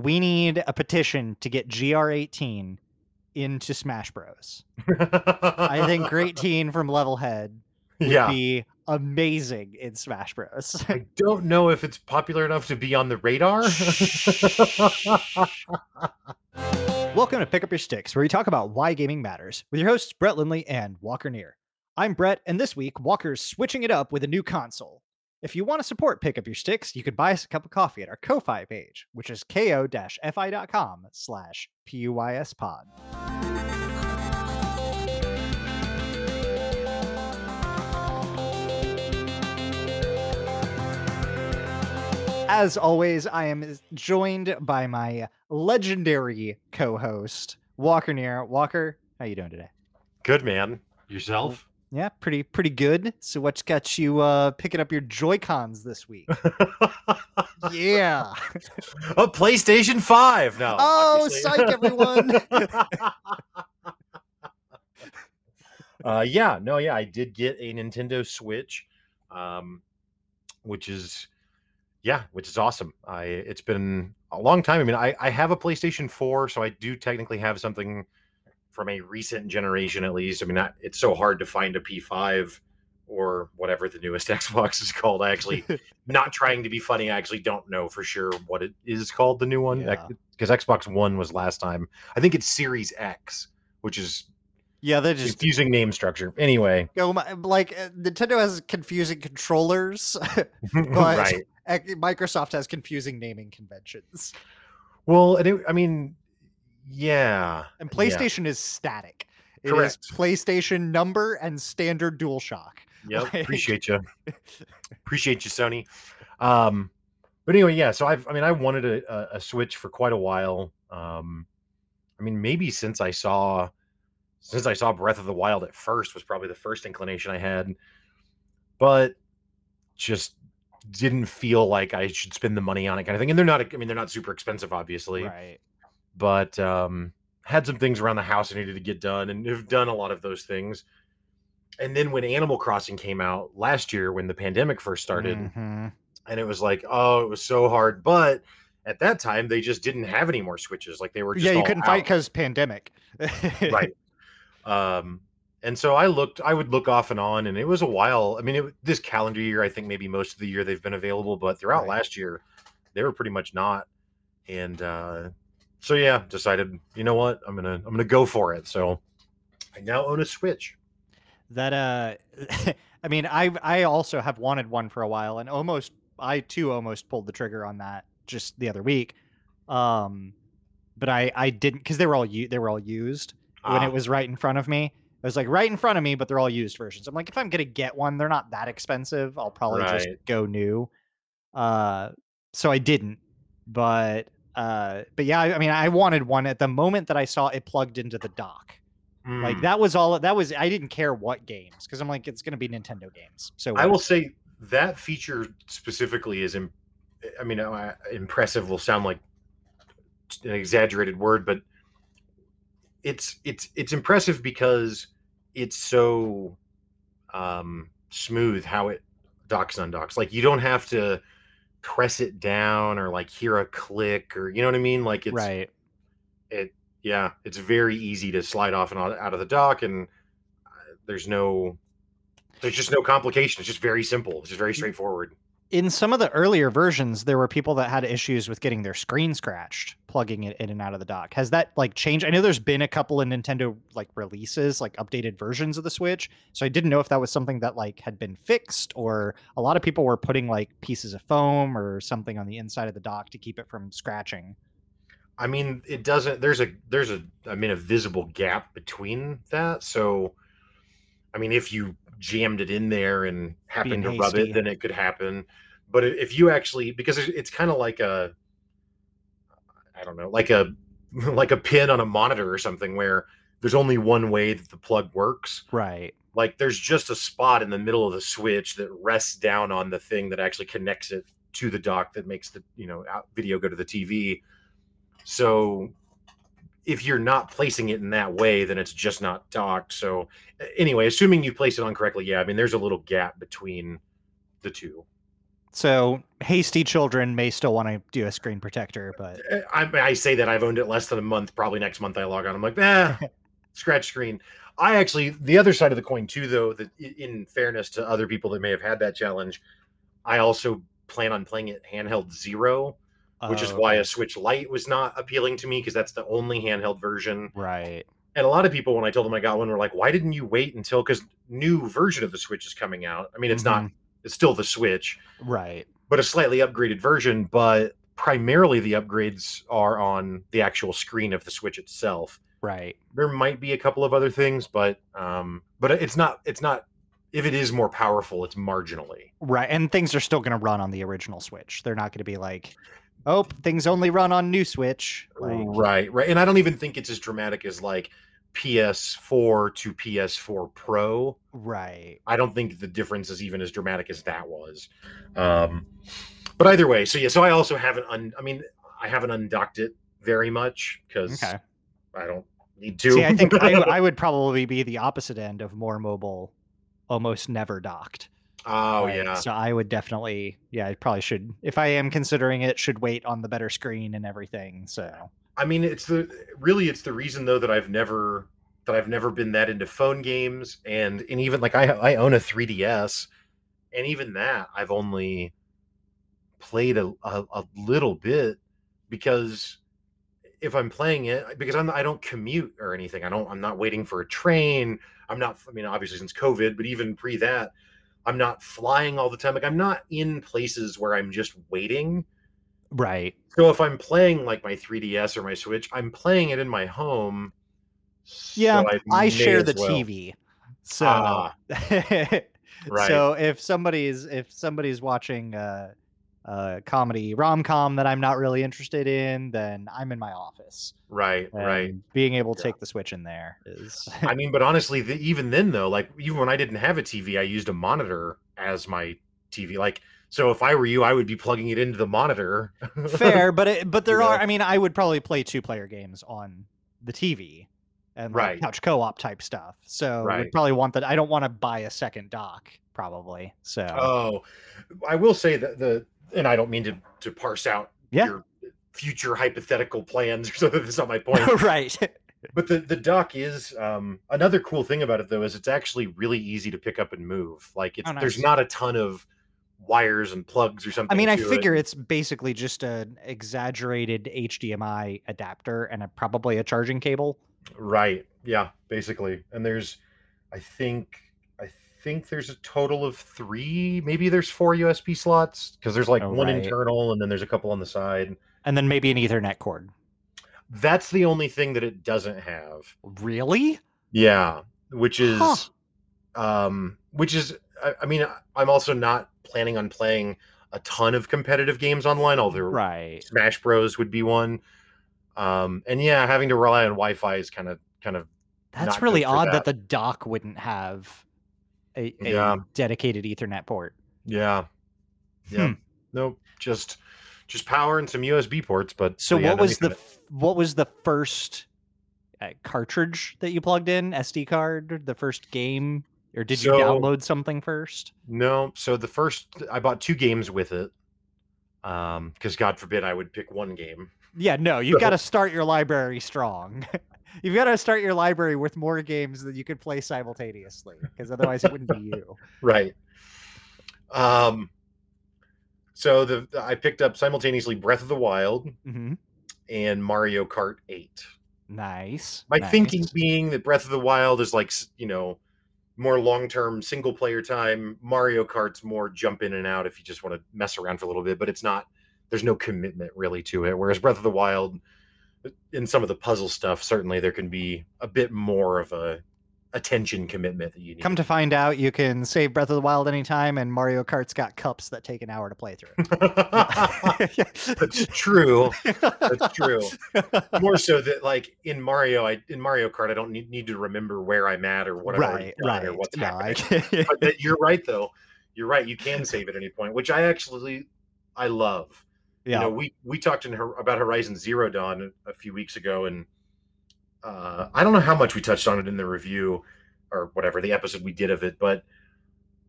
we need a petition to get GR18 into Smash Bros. I think Great Teen from Levelhead would yeah. be amazing in Smash Bros. I don't know if it's popular enough to be on the radar. Welcome to Pick Up Your Sticks, where we talk about why gaming matters, with your hosts Brett Lindley and Walker Neer. I'm Brett, and this week Walker's switching it up with a new console. If you want to support Pick Up Your Sticks, you can buy us a cup of coffee at our Ko-Fi page, which is ko-fi.com slash PUYS pod. As always, I am joined by my legendary co-host, Walker Neer. Walker, how you doing today? Good man. Yourself? Yeah, pretty pretty good. So what's got you uh picking up your Joy-Cons this week? yeah. a PlayStation 5. No. Oh, obviously. psych everyone. uh yeah, no, yeah, I did get a Nintendo Switch. Um which is yeah, which is awesome. I it's been a long time. I mean, I I have a PlayStation 4, so I do technically have something from a recent generation at least. I mean, not, it's so hard to find a P5 or whatever the newest Xbox is called. I actually not trying to be funny. I actually don't know for sure what it is called the new one Yeah. because Xbox One was last time. I think it's Series X, which is yeah, they're just confusing name structure. Anyway, go like uh, Nintendo has confusing controllers, but right. Microsoft has confusing naming conventions, Well, I mean, yeah, and Yeah. PlayStation is static. It is Correct. PlayStation number and standard DualShock. Yep. Like- Appreciate you. Appreciate you, Sony. Um, but anyway, yeah. So I've, I mean, I wanted a, a, a Switch for quite a while. Um, I mean, maybe since I saw, since I saw Breath of the Wild at first was probably the first inclination I had, but just didn't feel like I should spend the money on it, kind of thing. And they're not, I mean, they're not super expensive, obviously Right. But um, had some things around the house I needed to get done, and have done a lot of those things. And then when Animal Crossing came out last year, when the pandemic first started, Mhm. and it was like, oh, it was so hard. But at that time, they just didn't have any more switches. Like they were just Yeah, you couldn't fight because pandemic. right. Um, and so I looked, I would look off and on, and it was a while. I mean, it, this calendar year, I think maybe most of the year they've been available, but throughout Right. last year, they were pretty much not. And uh, so yeah, decided, you know what, I'm gonna, I'm gonna go for it. So I now own a Switch. that uh i mean i i also have wanted one for a while and almost i too almost pulled the trigger on that just the other week. Um but i i didn't because they were all u- they were all used when Ah, it was right in front of me. It was like right in front of me but they're all used versions. I'm like if i'm gonna get one they're not that expensive. I'll probably just go new. Uh so i didn't but uh but yeah I, I mean i wanted one at the moment that i saw it plugged into the dock like mm. that was all that was I didn't care what games because I'm like it's gonna be Nintendo games. So I will say that feature specifically is, im- I mean, uh, impressive will sound like an exaggerated word, but it's it's it's impressive because it's so um, smooth how it docks and undocks. Like you don't have to press it down or like hear a click or you know what I mean. Like it's right. it yeah, it's very easy to slide off and out of the dock, and uh, there's no there's just no complication. It's just very simple. It's just very straightforward. In some of the earlier versions, there were people that had issues with getting their screen scratched plugging it in and out of the dock. Has that like changed? I know there's been a couple of Nintendo like releases, like updated versions of the Switch. So I didn't know if that was something that like had been fixed or a lot of people were putting like pieces of foam or something on the inside of the dock to keep it from scratching. I mean, it doesn't. There's a there's a I mean a visible gap between that. So, I mean, if you jammed it in there and happened to rub it, then it could happen. But if you actually because it's, it's kind of like a I don't know, like a like a pin on a monitor or something where there's only one way that the plug works. Right. like there's just a spot in the middle of the switch that rests down on the thing that actually connects it to the dock that makes the you know video go to the TV. So if you're not placing it in that way, then it's just not docked. So anyway, assuming you place it on correctly, yeah, I mean there's a little gap between the two. So hasty children may still want to do a screen protector, but Eh, I, I say that I've owned it less than a month. Probably next month I log on. I'm like, ah, scratch screen. I actually, the other side of the coin too, though, that in fairness to other people that may have had that challenge, I also plan on playing it handheld zero, which is Oh, why okay. a Switch Lite was not appealing to me because that's the only handheld version. right. And a lot of people, when I told them I got one, were like, "Why didn't you wait until?" Because new version of the Switch is coming out. I mean, it's not, it's still the Switch, Right. but a slightly upgraded version. But primarily, the upgrades are on the actual screen of the Switch itself. Right. There might be a couple of other things, but um, but it's not, it's not. If it is more powerful, it's marginally. Right. And things are still going to run on the original Switch. They're not going to be like, oh, things only run on new Switch. Like, right, right. And I don't even think it's as dramatic as like PS4 to PS4 Pro. right. I don't think the difference is even as dramatic as that was. Um, but either way, so yeah, so I also haven't. Un- I mean, I haven't undocked it very much because Okay. I don't need to. See, I think I, I would probably be the opposite end of more mobile, almost never docked. Oh Like, yeah, So I would definitely, yeah, I probably should, if I am considering it, should wait on the better screen and everything. So I mean, it's the really it's the reason though that I've never that I've never been that into phone games and and even like I I own a 3DS and even that I've only played a, a, a little bit because if I'm playing it because I'm I don't commute or anything I don't I'm not waiting for a train I'm not I mean obviously since COVID but even pre that I'm not flying all the time like I'm not in places where I'm just waiting right, so if I'm playing like my 3DS or my Switch, I'm playing it in my home. yeah, so I, may share the well. TV. So, Ah, right. so if somebody's if somebody's watching uh, a comedy rom com that I'm not really interested in, then I'm in my office. Right, right. Being able to Yeah. take the Switch in there is I mean, but honestly, the, even then though, like even when I didn't have a TV, I used a monitor as my TV. Like, so if I were you, I would be plugging it into the monitor. fair, but it, but there You are. I mean, I would probably play two player games on the TV and like Right. couch co op type stuff. So Right. would probably want that. I don't want to buy a second dock, probably. So Oh, I will say that the and I don't mean to to parse out Yeah. your future hypothetical plans or something. That's not my point. right, but the the dock is um another cool thing about it though is it's actually really easy to pick up and move like it's Oh, there's not a ton of wires and plugs or something I mean, I to it. figure it's basically just an exaggerated HDMI adapter and a, probably a charging cable. right yeah basically and there's i think think there's a total of three maybe there's four usb slots because there's like Oh, one right. internal and then there's a couple on the side And then maybe an Ethernet cord. that's the only thing that it doesn't have Really? Yeah, which is, Huh. um, which is, I, I mean, I'm also not planning on playing a ton of competitive games online. Although Right. Smash Bros would be one, um, and yeah, having to rely on Wi-Fi is kind of, kind of, That's really odd that. that. the dock wouldn't have a, a Yeah. dedicated Ethernet port. yeah, yeah, Hmm. nope, just, just power and some USB ports. But So yeah, what was the f- what was the first uh, cartridge that you plugged in? SD card, the first game, or did you download something first? No, so the first I bought two games with it, um, because God forbid I would pick one game. Yeah, no, you've got to start your library strong. you've got to start your library with more games that you could play simultaneously, because otherwise it wouldn't be you. right um so the the- i picked up simultaneously breath of the wild hmm and mario kart 8 Nice. my nice. thinking being that breath of the wild is like you know more long-term single player time mario kart's more jump in and out if you just want to mess around for a little bit but it's not there's no commitment really to it whereas breath of the wild in some of the puzzle stuff certainly there can be a bit more of a attention commitment that you need Come to find out, you can save Breath of the Wild anytime, and Mario Kart's got cups that take an hour to play through. That's true. That's true. More so that like in Mario, I in Mario Kart, I don't need, need to remember where I'm at or what right, done right. or what's no, happening. I But you're right though. You're right. You can save at any point, which I actually I love. Yeah. You know, we we talked in her about Horizon Zero Dawn a, a few weeks ago, and uh, I don't know how much we touched on it in the review or whatever the episode we did of it, but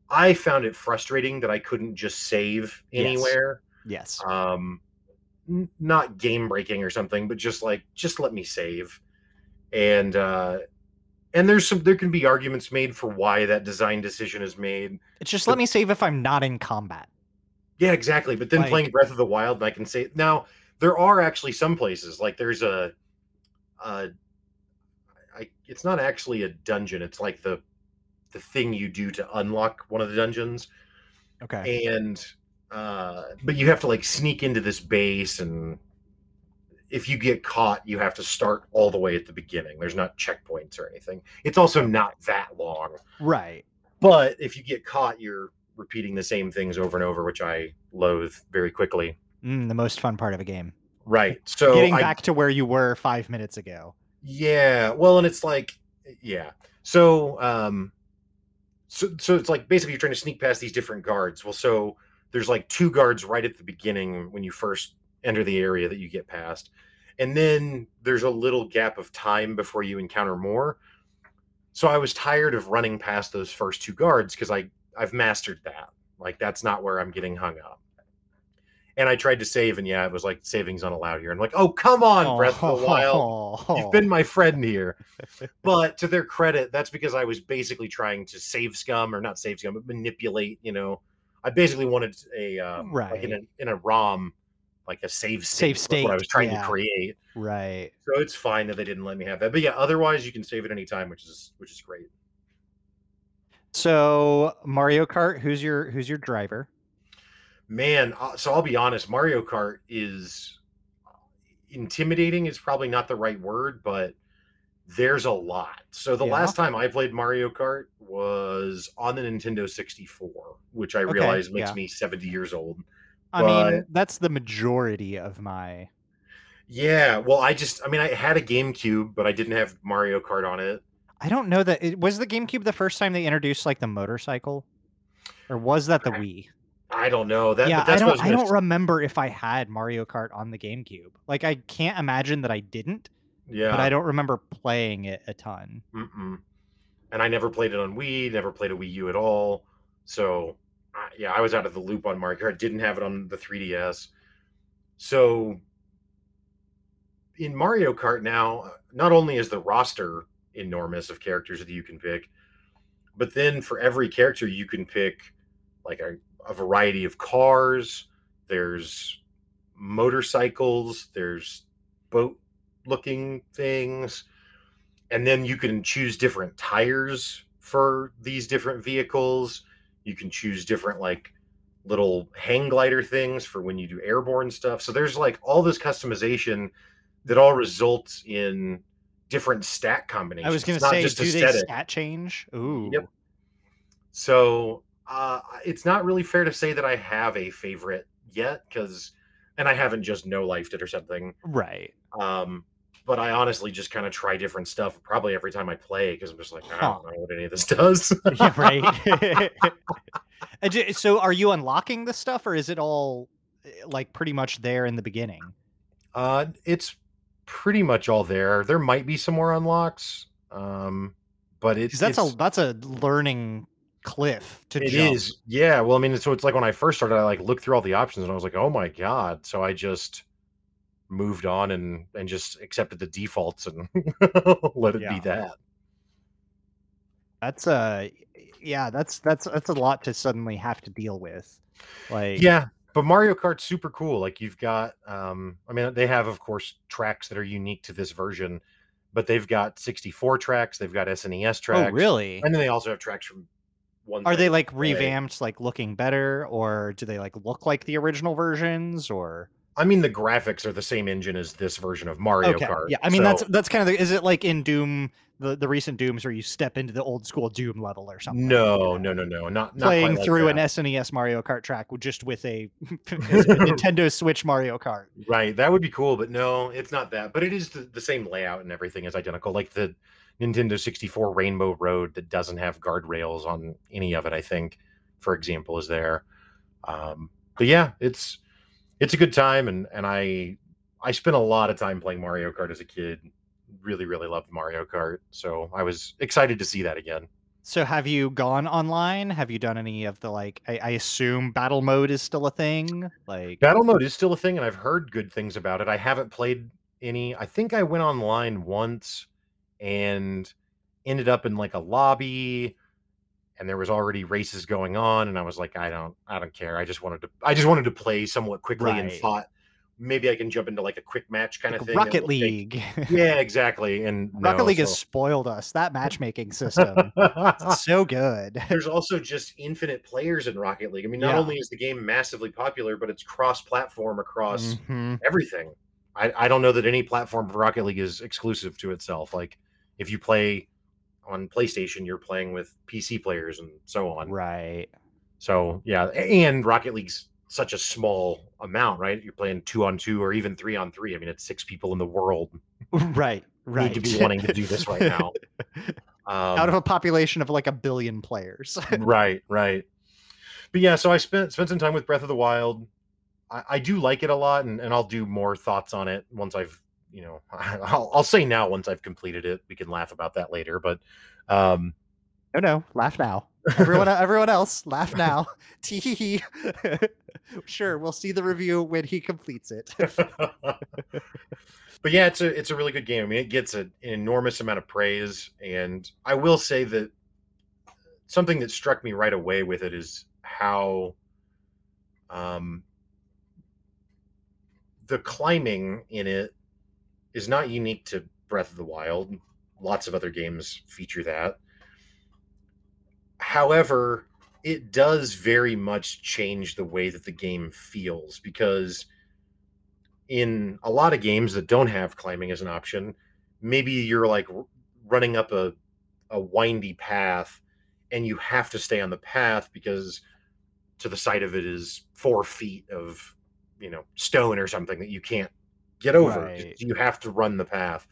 I found it frustrating that I couldn't just save Yes. anywhere. Yes. Um, n- not game breaking or something, but just like just let me save. And uh, and there's some there can be arguments made for why that design decision is made. It's just but- let me save if I'm not in combat. Yeah, exactly. But then Like- playing Breath of the Wild, I can say now there are actually some places like there's a, uh, it's not actually a dungeon. It's like the the thing you do to unlock one of the dungeons, Okay. and uh, but you have to like sneak into this base, and if you get caught, you have to start all the way at the beginning. There's not checkpoints or anything. It's also not that long. Right. But if you get caught, you're repeating the same things over and over, which I loathe very quickly. Mm, the most fun part of a game. Right. So Getting I, back to where you were five minutes ago. yeah, well, and it's like, yeah. So, um, so so it's like basically you're trying to sneak past these different guards. Well, so there's like two guards right at the beginning when you first enter the area that you get past, and then there's a little gap of time before you encounter more. So I was tired of running past those first two guards because I I've mastered that. Like that's not where I'm getting hung up. And I tried to save, and yeah, it was like savings unallowed here. I'm like, oh come on, Breath of the Wild. You've been my friend here. but to their credit, that's because I was basically trying to save scum or not save scum, but manipulate, you know. I basically wanted a um, like in a Right. in a ROM, like a save state. Save was What I was trying yeah. to create. right. So it's fine that they didn't let me have that. But yeah, otherwise you can save at any time, which is which is great. So Mario Kart, who's your who's your driver? Man, uh, so I'll be honest, Mario Kart is intimidating is probably not the right word, but there's a lot. So the Yeah. last time I played Mario Kart was on the Nintendo 64, which I Okay, realize makes yeah. me 70 years old. I mean, But- that's the majority of my. Yeah, well, I just I mean I had a GameCube, but I didn't have Mario Kart on it. I don't know that it was the GameCube the first time they introduced like the motorcycle, or was that the Wii? I don't know. That yeah, but that's I don't. I don't remember if I had Mario Kart on the GameCube. Like, I can't imagine that I didn't, Yeah. but I don't remember playing it a ton. Mm-mm. And I never played it on Wii, never played a Wii U at all. So, I, yeah, I was out of the loop on Mario Kart. Didn't have it on the 3DS. So, in Mario Kart now, not only is the roster enormous of characters that you can pick, but then for every character, you can pick like a, a variety of cars. There's motorcycles. There's boat looking things and then you can choose different tires for these different vehicles you can choose different like little hang glider things for when you do airborne stuff so there's like all this customization that all results in different stat combinations I was going to say, just do they stat change? Ooh, Yep. so uh, it's not really fair to say that i have a favorite yet because and i haven't just no lifed it or something right. um, but I honestly just kind of try different stuff probably every time I play because I'm just like, I don't know what any of this does. yeah, right. So, are you unlocking the stuff, or is it all eh, like pretty much there in the beginning? uh, it's pretty much all there. There might be some more unlocks, um, but it's that's it's, a that's a learning cliff to It jump. is, yeah. Well, I mean, so it's like when I first started, I like looked through all the options and I was like, oh my god. So I just moved on and and just accepted the defaults and let it Yeah. be that. That's uh yeah, that's that's that's a lot to suddenly have to deal with. Like Yeah, but Mario Kart's super cool. Like you've got um I mean they have of course tracks that are unique to this version, but they've got 64 tracks, they've got SNES tracks. Oh, really? And then they also have tracks from ones Are they like revamped, like looking better, or do they like look like the original versions? Or I mean the graphics are the same engine as this version of Mario okay, Kart. yeah. I mean, that's that's kind of the, is it like in Doom, the the recent Dooms, where you step into the old school Doom level or something? no, no, no, no, not not Playing like through that. an SNES Mario Kart track just with a, Nintendo Switch Mario Kart. Right, that would be cool, but no, it's not that. But it is the, the same layout and everything is identical. Like the Nintendo 64 Rainbow Road that doesn't have guardrails on any of it, I think, for example, is there. Um, but yeah, it's it's a good time and and I I spent a lot of time playing Mario Kart as a kid. Really, really loved Mario Kart. So I was excited to see that again. So have you gone online? Have you done any of the like? I, I assume battle mode is still a thing. Like Battle mode is still a thing, and I've heard good things about it. I haven't played any. I think I went online once and ended up in like a lobby and there was already races going on and I was like I don't I don't care. I just wanted to I just wanted to play somewhat quickly and thought maybe I can jump into like a quick match kind like of thing. Rocket It will take- League. Yeah, exactly. And Rocket no, League has spoiled us. That matchmaking system, so good. There's also just infinite players in Rocket League. I mean, not Yeah. only is the game massively popular, but it's cross-platform across Mhm. everything. I, I don't know that any platform for Rocket League is exclusive to itself. Like if you play on PlayStation, you're playing with PC players and so on. Right. So yeah, and Rocket League's such a small amount, right? You're playing two on two or even three on three. I mean, it's six people in the world Right. Right. need to be wanting to do this right now. Um, Out of a population of like a billion players. right, right. But yeah, so I spent spent some time with Breath of the Wild. I, I do like it a lot, and, and I'll do more thoughts on it once I've, you know, I'll, I'll say now once I've completed it. We can laugh about that later, but um, no, no, laugh now. Everyone, everyone else, laugh now. Tee hee hee. Sure, we'll see the review when he completes it. but yeah, it's a it's a really good game. I mean, it gets a, an enormous amount of praise, and I will say that something that struck me right away with it is how um, the climbing in it is not unique to Breath of the Wild. Lots of other games feature that. However, it does very much change the way that the game feels because in a lot of games that don't have climbing as an option, maybe you're like running up a a windy path and you have to stay on the path because to the side of it is four feet of you know stone or something that you can't get over. Right. You have to run the path.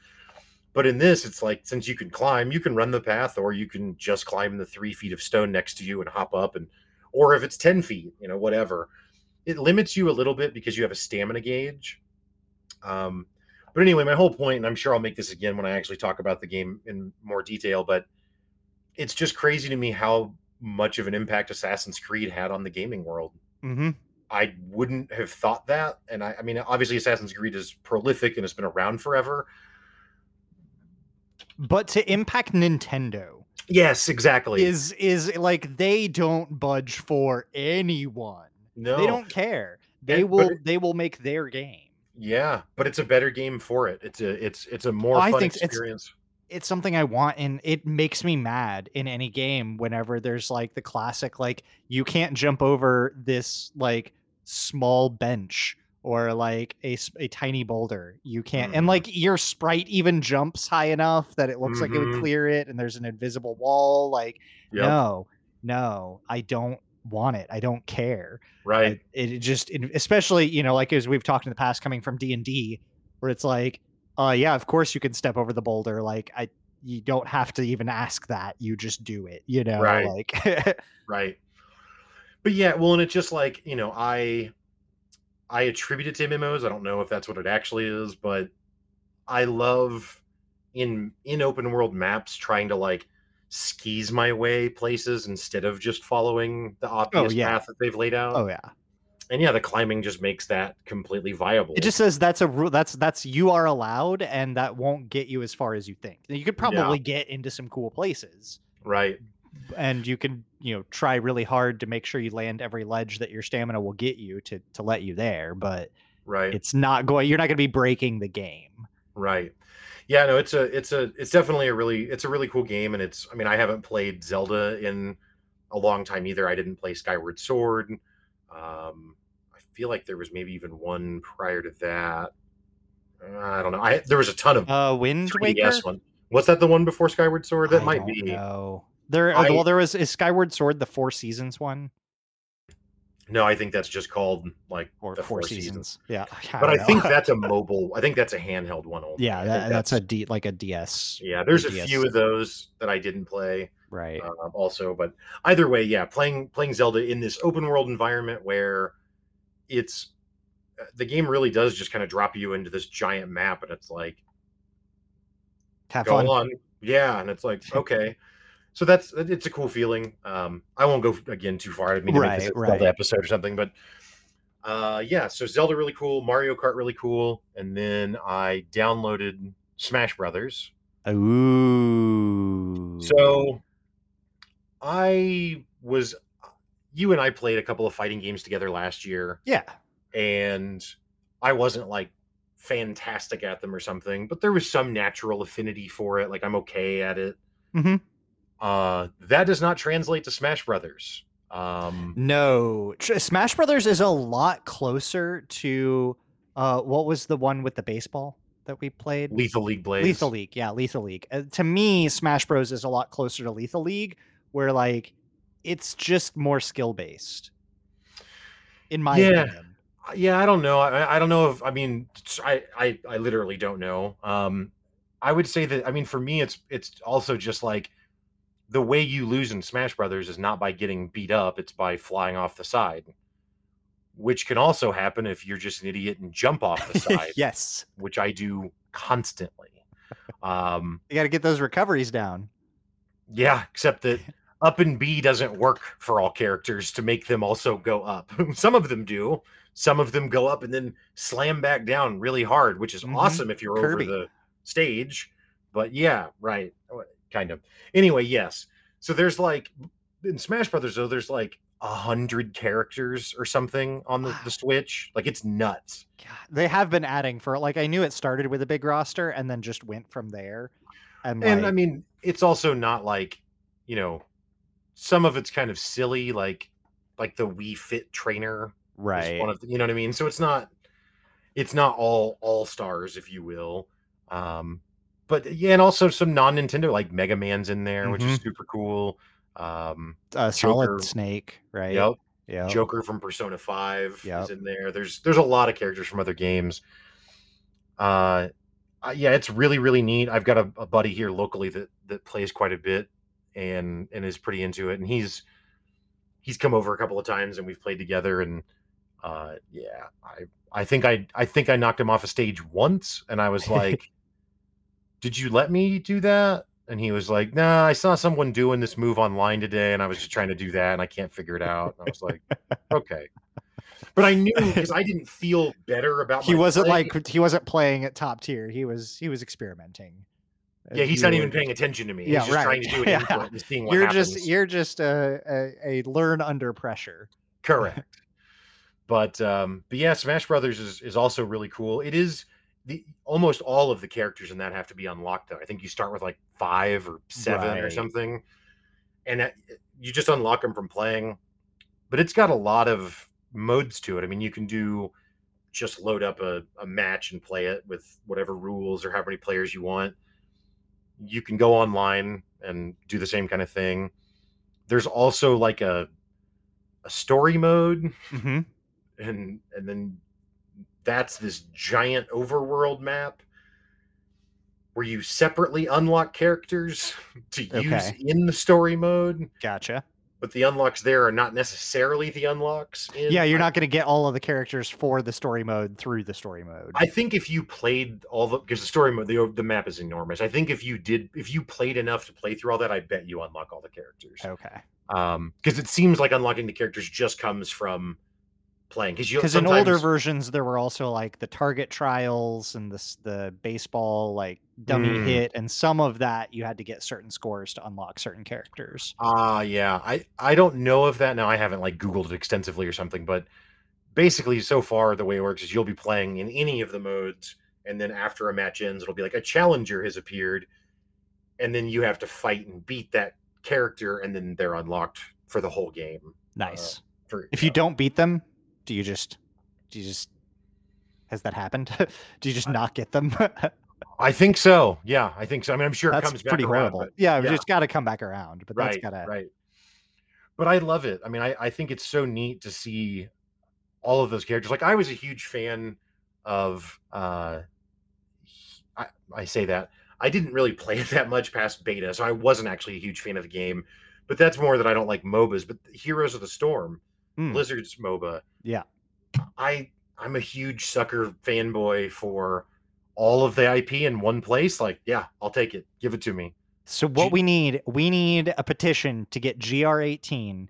But in this, it's like since you can climb, you can run the path, or you can just climb the three feet of stone next to you and hop up, and or if it's ten feet, you know, whatever. It limits you a little bit because you have a stamina gauge. Um, but anyway, my whole point, and I'm sure I'll make this again when I actually talk about the game in more detail, but it's just crazy to me how much of an impact Assassin's Creed had on the gaming world. hmm I wouldn't have thought that. And I, I mean, obviously, Assassin's Creed is prolific and has been around forever. But to impact Nintendo Yes, exactly. is is like they don't budge for anyone. no, They don't care. They And- will they will make their game. Yeah, but it's a better game for it. It's a it's it's a more I fun think it's- experience. It's something I want and it makes me mad in any game whenever there's like the classic like you can't jump over this like small bench or like a, a tiny boulder. You can't and Mhm. like your sprite even jumps high enough that it looks like it would Mhm. clear it and there's an invisible wall like Yep, no no i don't want it i don't care right. It, it just it, especially you know like as we've talked in the past coming from d&d where it's like uh yeah of course you can step over the boulder like i you don't have to even ask that you just do it you know Right. like Right. But yeah, well, and it's just like, you know, I I attribute it to MMOs. I don't know if that's what it actually is, but I love in in open world maps trying to like skis my way places instead of just following the oh, obvious yeah. path that they've laid out. oh yeah And yeah, the climbing just makes that completely viable. it just says that's a rule that's that's you are allowed and that won't get you as far as you think you could probably get into some cool places right. and you can you know try really hard to make sure you land every ledge that your stamina will get you to to let you there but Right. it's not going you're not going to be breaking the game Right. Yeah, no, it's a it's a it's definitely a really it's a really cool game and it's I mean, I haven't played Zelda in a long time either. I didn't play Skyward Sword. Um I feel like there was maybe even one prior to that. I don't know. I there was a ton of uh wind 3DS waker one. Was that the one before Skyward Sword? That I might be. know. There I- well there was is skyward sword the four seasons one No, I think that's just called like or the four, seasons. yeah But I don't think that's a mobile. I think that's a handheld one only. yeah that, think that's a d like a ds yeah. There's a DS. few of those that I didn't play. right um, also but either way yeah playing playing zelda in this open world environment where it's uh, the game really does just kind of drop you into this giant map and it's like have go fun on yeah and it's like okay so that's it's a cool feeling. Um, I won't go again too far. I mean, to make this Right. Zelda episode or something, but uh, yeah. So Zelda really cool, Mario Kart really cool, and then I downloaded Smash Brothers. Ooh. So I was, you and I played a couple of fighting games together last year, yeah. and I wasn't like fantastic at them or something, but there was some natural affinity for it. Like I'm okay at it. Mhm. Uh, that does not translate to Smash Brothers. Um, No, Smash Brothers is a lot closer to uh, what was the one with the baseball that we played? Lethal League Blaze. Lethal League, yeah, Lethal League. Uh, to me, Smash Bros is a lot closer to Lethal League, where like it's just more skill based. In my Yeah. opinion, Yeah, I don't know. I, I don't know if I mean I I literally don't know. Um, I would say that I mean for me it's it's also just like the way you lose in Smash Brothers is not by getting beat up; it's by flying off the side, which can also happen if you're just an idiot and jump off the side, yes, which I do constantly. Um, you got to get those recoveries down. yeah, except that up and B doesn't work for all characters to make them also go up. Some of them do. Some of them go up and then slam back down really hard, which is Mhm. awesome if you're Kirby. over the stage. But yeah, right. Kind of. Anyway, yes. So there's like in Smash Brothers though, there's like a hundred characters or something on the, the Switch. Like it's nuts. God, they have been adding for like I knew it started with a big roster and then just went from there. And, and I mean, it's also not like, you know, some of it's kind of silly, like like the Wii Fit trainer right, one of the, you know what I mean. So it's not it's not all all stars, if you will. Um, but yeah, and also some non Nintendo like Mega Man's in there, which is super cool. Um, uh, Joker- Solid Snake, right? yep, yeah. Joker from Persona Five Yep. is in there. There's there's a lot of characters from other games. Uh, uh, yeah, it's really really neat. I've got a, a buddy here locally that that plays quite a bit and and is pretty into it, and he's he's come over a couple of times and we've played together and uh yeah i i think i i think i knocked him off a stage once and i was like did you let me do that and he was like nah i saw someone doing this move online today and i was just trying to do that and i can't figure it out and i was like okay but i knew because i didn't feel better about He wasn't play. like he wasn't playing at top tier. He was he was experimenting. yeah he's You not even paying attention to me Yeah, he's just right. trying to do an Yeah. and seeing what You're happens. just you're just a, a a learn under pressure. Correct. but um but yeah, Smash Brothers is is also really cool. It is the almost all of the characters in that have to be unlocked though. I think you start with like 5 or 7 or something. And that, you just unlock them from playing. But it's got a lot of modes to it. I mean, you can do just load up a, a match and play it with whatever rules or how many players you want. You can go online and do the same kind of thing. There's also like a a story mode Mm-hmm. and and then that's this giant overworld map where you separately unlock characters to use Okay. in the story mode Gotcha. but the unlocks there are not necessarily the unlocks in Yeah, you're not going to get all of the characters for the story mode through the story mode. I think if you played all the because the story mode the, the map is enormous. I think if you did if you played enough to play through all that, I bet you unlock all the characters. okay. Um, because it seems like unlocking the characters just comes from playing. Because Because in older versions, there were also like the target trials and this the baseball like dummy Mm. hit, and some of that you had to get certain scores to unlock certain characters. Ah, yeah. I I don't know of that now. I haven't like Googled it extensively or something, but basically, so far the way it works is you'll be playing in any of the modes, and then after a match ends, it'll be like a challenger has appeared, and then you have to fight and beat that character, and then they're unlocked for the whole game. Nice. For if you don't beat them, do you just do you just has that happened? do you just not get them? I think so. Yeah, I think so. I mean, I'm sure it that's comes back pretty around, horrible. but- yeah, yeah. it's got to come back around. But right, that's gotta right. But I love it. I mean, I, I think it's so neat to see all of those characters. Like I was a huge fan of uh I, I say that. I didn't really play it that much past beta, so I wasn't actually a huge fan of the game. But that's more that I don't like MOBAs. But Heroes of the Storm, Mm. Blizzard's MOBA. Yeah. I I'm a huge sucker fanboy for all of the IP in one place. Like, yeah, I'll take it. Give it to me. So what G- we need, we need a petition to get GR18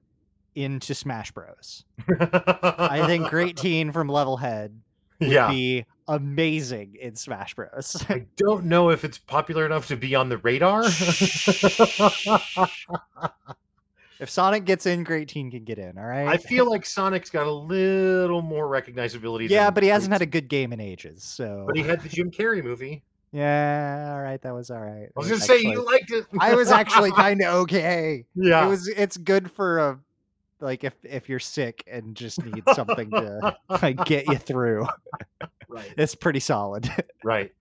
into Smash Bros. I think Great Teen from Levelhead would yeah. be amazing in Smash Bros. I don't know if it's popular enough to be on the radar. if Sonic gets in, Great Teen can get in. All right. I feel like Sonic's got a little more recognizability. yeah, than but he hasn't had a good game in ages. So But he had the Jim Carrey movie. yeah, all right, that was all right. I was It gonna say you liked it. I was actually kind of okay. yeah. It was. It's good for a like if if you're sick and just need something to like get you through. right. It's pretty solid. Right.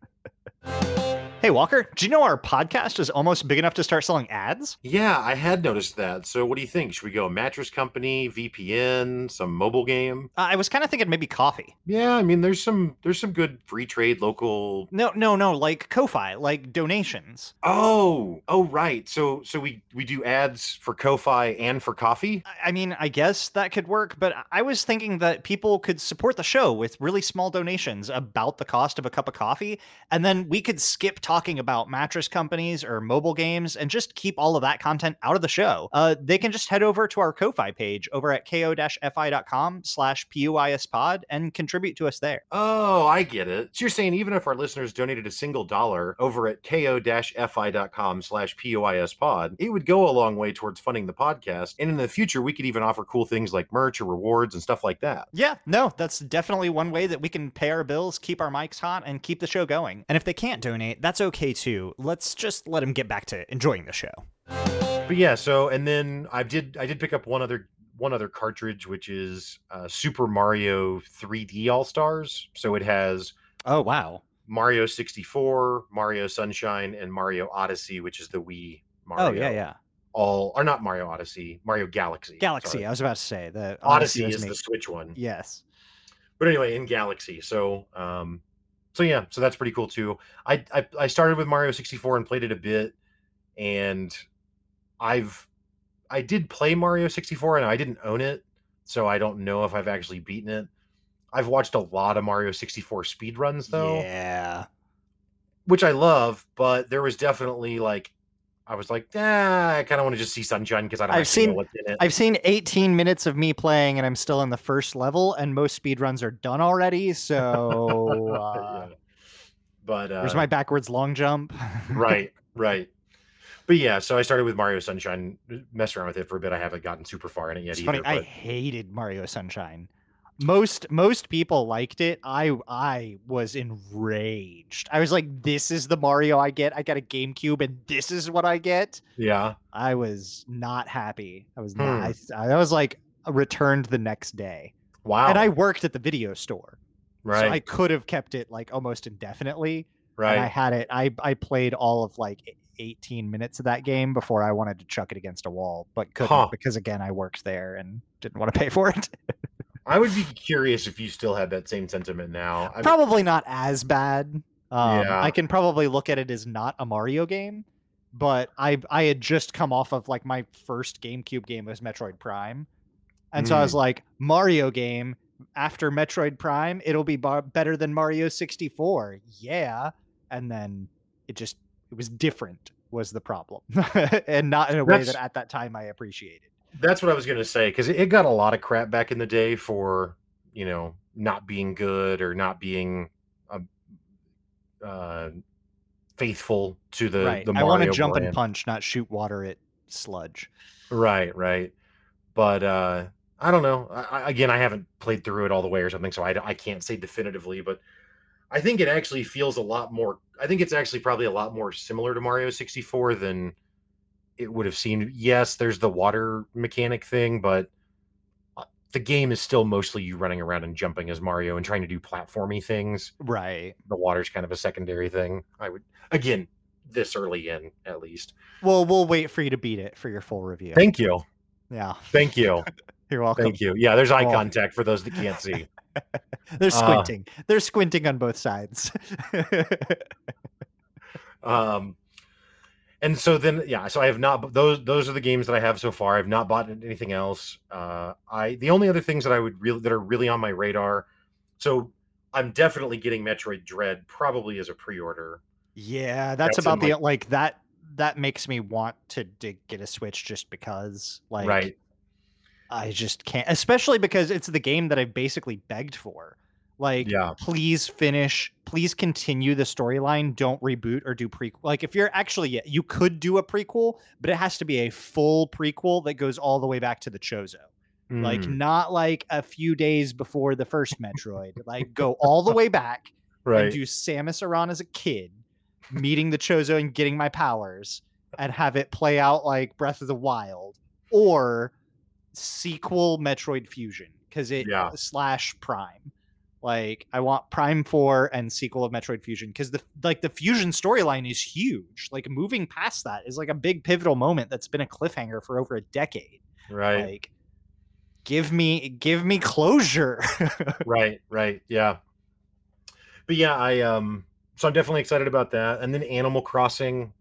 Hey Walker, do you know our podcast is almost big enough to start selling ads? Yeah, I had noticed that. So what do you think? Should we go mattress company, VPN, some mobile game? Uh, I was kind of thinking maybe coffee. Yeah, I mean there's some there's some good free trade local No, no, no, like Ko-fi, like donations. Oh, oh right. So so we we do ads for Ko-Fi and for coffee? I- I mean, I guess that could work, but I was thinking that people could support the show with really small donations about the cost of a cup of coffee, and then we could skip talking about mattress companies or mobile games and just keep all of that content out of the show. Uh, they can just head over to our Ko-Fi page over at ko-fi.com slash puyspod and contribute to us there. Oh, I get it. So you're saying even if our listeners donated a single dollar over at ko-fi.com slash puyspod, it would go a long way towards funding the podcast. And in the future, we could even offer cool things like merch or rewards and stuff like that. Yeah, no, that's definitely one way that we can pay our bills, keep our mics hot, and keep the show going. And if they can't donate, that's okay too. Let's just let him get back to enjoying the show. But yeah, so and then I did I did pick up one other one other cartridge, which is uh, Super Mario 3D All Stars. So it has Oh, wow. Mario 64, Mario Sunshine, and Mario Odyssey, which is the Wii Mario. Oh, yeah, yeah. All or not Mario Odyssey, Mario Galaxy. Galaxy, sorry. I was about to say. The Odyssey was is me. the Switch one. Yes. But anyway, in Galaxy. So um so yeah, so that's pretty cool too. I I, I started with Mario 64 and played it a bit and I've I did play Mario 64 and I didn't own it, so I don't know if I've actually beaten it. I've watched a lot of Mario 64 speed runs though, Yeah. which I love, but there was definitely like I was like, ah, I kind of want to just see Sunshine because I don't I've seen- what's in it. I've seen 18 minutes of me playing and I'm still in the first level, and most speedruns are done already. So uh, Yeah. But uh, there's my backwards long jump. right, right. But yeah, so I started with Mario Sunshine, messed around with it for a bit. I haven't gotten super far in it yet It's either. funny. I hated Mario Sunshine. Most most people liked it. I I was enraged. I was like, "This is the Mario I get. I got a GameCube, and this is what I get." yeah, I was not happy. I was Hmm. not. I, I was like returned the next day, wow, and I worked at the video store, right, so I could have kept it like almost indefinitely. right. And I had it. I I played all of like 18 minutes of that game before I wanted to chuck it against a wall, but couldn't Huh. because again I worked there and didn't want to pay for it. I would be curious if you still had that same sentiment now. I mean, probably not as bad. Um, Yeah. I can probably look at it as not a Mario game, but I I had just come off of like my first GameCube game was Metroid Prime, and so I was Mm. like Mario game after Metroid Prime, it'll be bar- better than Mario 64. Yeah, and then it just it was different was the problem, and not in a way That's- that at that time I appreciated. That's what I was gonna say because it, got a lot of crap back in the day for you know not being good or not being uh, uh, faithful to the right. the I want to jump brand. and punch, not shoot water at sludge. Right, right. But uh I don't know. I, again, I haven't played through it all the way or something, so I, I can't say definitively. But I think it actually feels a lot more. I think it's actually probably a lot more similar to Mario 64 than it would have seemed. Yes, there's the water mechanic thing, but uh, the game is still mostly you running around and jumping as Mario and trying to do platformy things. Right. The water's kind of a secondary thing. I would again this early in at least. Well, we'll wait for you to beat it for your full review. Thank you, yeah, thank you. you're welcome. Thank you. Yeah, there's eye Oh. contact for those that can't see. They're Uh, squinting. They're squinting on both sides. Um, and so then, yeah, so I have not. Those those are the games that I have so far. I've not bought anything else. Uh, I the only other things that I would really that are really on my radar. So I'm definitely getting Metroid Dread probably as a pre-order. yeah, that's, That's about the my- like that. that makes me want to, to get a Switch just because, like, right. I just can't, especially because it's the game that I basically begged for. Like, Yeah. please finish, please continue the storyline. Don't reboot or do prequel. Like, if you're actually, you could do a prequel, but it has to be a full prequel that goes all the way back to the Chozo. Like, Mm, not like a few days before the first Metroid. like, go all the way back and do Samus Aran as a kid, meeting the Chozo and getting my powers, and have it play out like Breath of the Wild, or sequel Metroid Fusion because it Yeah. slash Prime. Like I want Prime Four and sequel of Metroid Fusion because the like the Fusion storyline is huge. Like moving past that is like a big pivotal moment that's been a cliffhanger for over a decade. right. Like give me give me closure. right right yeah but yeah i um so i'm definitely excited about that and then animal crossing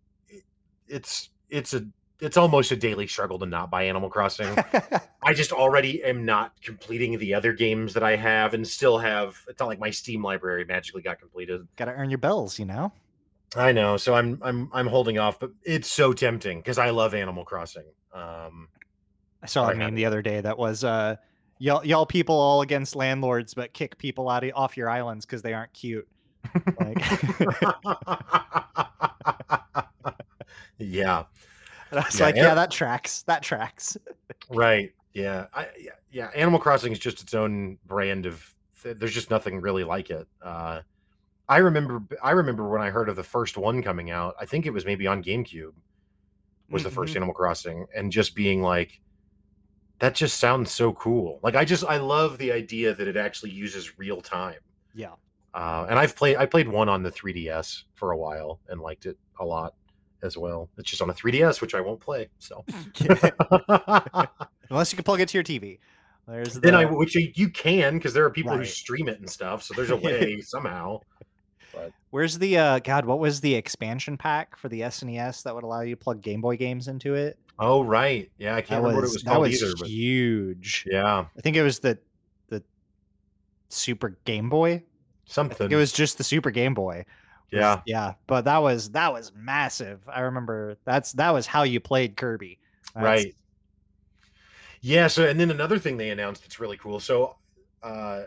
it's it's a it's almost a daily struggle to not buy animal crossing i just already am not completing the other games that i have and still have it's not like my steam library magically got completed Gotta earn your bells, you know? i know so i'm i'm i'm holding off but it's so tempting because i love animal crossing um I saw a meme the other day that was uh y'all y'all people all against landlords but kick people out of, off your islands because they aren't cute. Like yeah and I was Yeah, like, An- yeah, that tracks. That tracks. Right. Yeah. I yeah, yeah. Animal Crossing is just its own brand of. There's just nothing really like it. Uh, I remember. I remember when I heard of the first one coming out. I think it was maybe on GameCube. Was the 1st Mhm. Animal Crossing, and just being like, that just sounds so cool. Like I just I love the idea that it actually uses real time. Yeah. Uh, and I've played I played one on the 3DS for a while and liked it a lot as well. It's just on a 3DS, which I won't play. So Unless you can plug it to your TV. There's the, then I which you, you can because there are people who stream it and stuff. So there's a way somehow. But. Where's the uh God, what was the expansion pack for the SNES that would allow you to plug Game Boy games into it? Oh right, yeah, I can't remember was, what it was that called was either, but huge. yeah, I think it was the the Super Game Boy. Something. it was just the Super Game Boy. Yeah, yeah but that was that was massive i remember that's that was how you played kirby That's- right. Yeah. So and then another thing they announced that's really cool. So uh,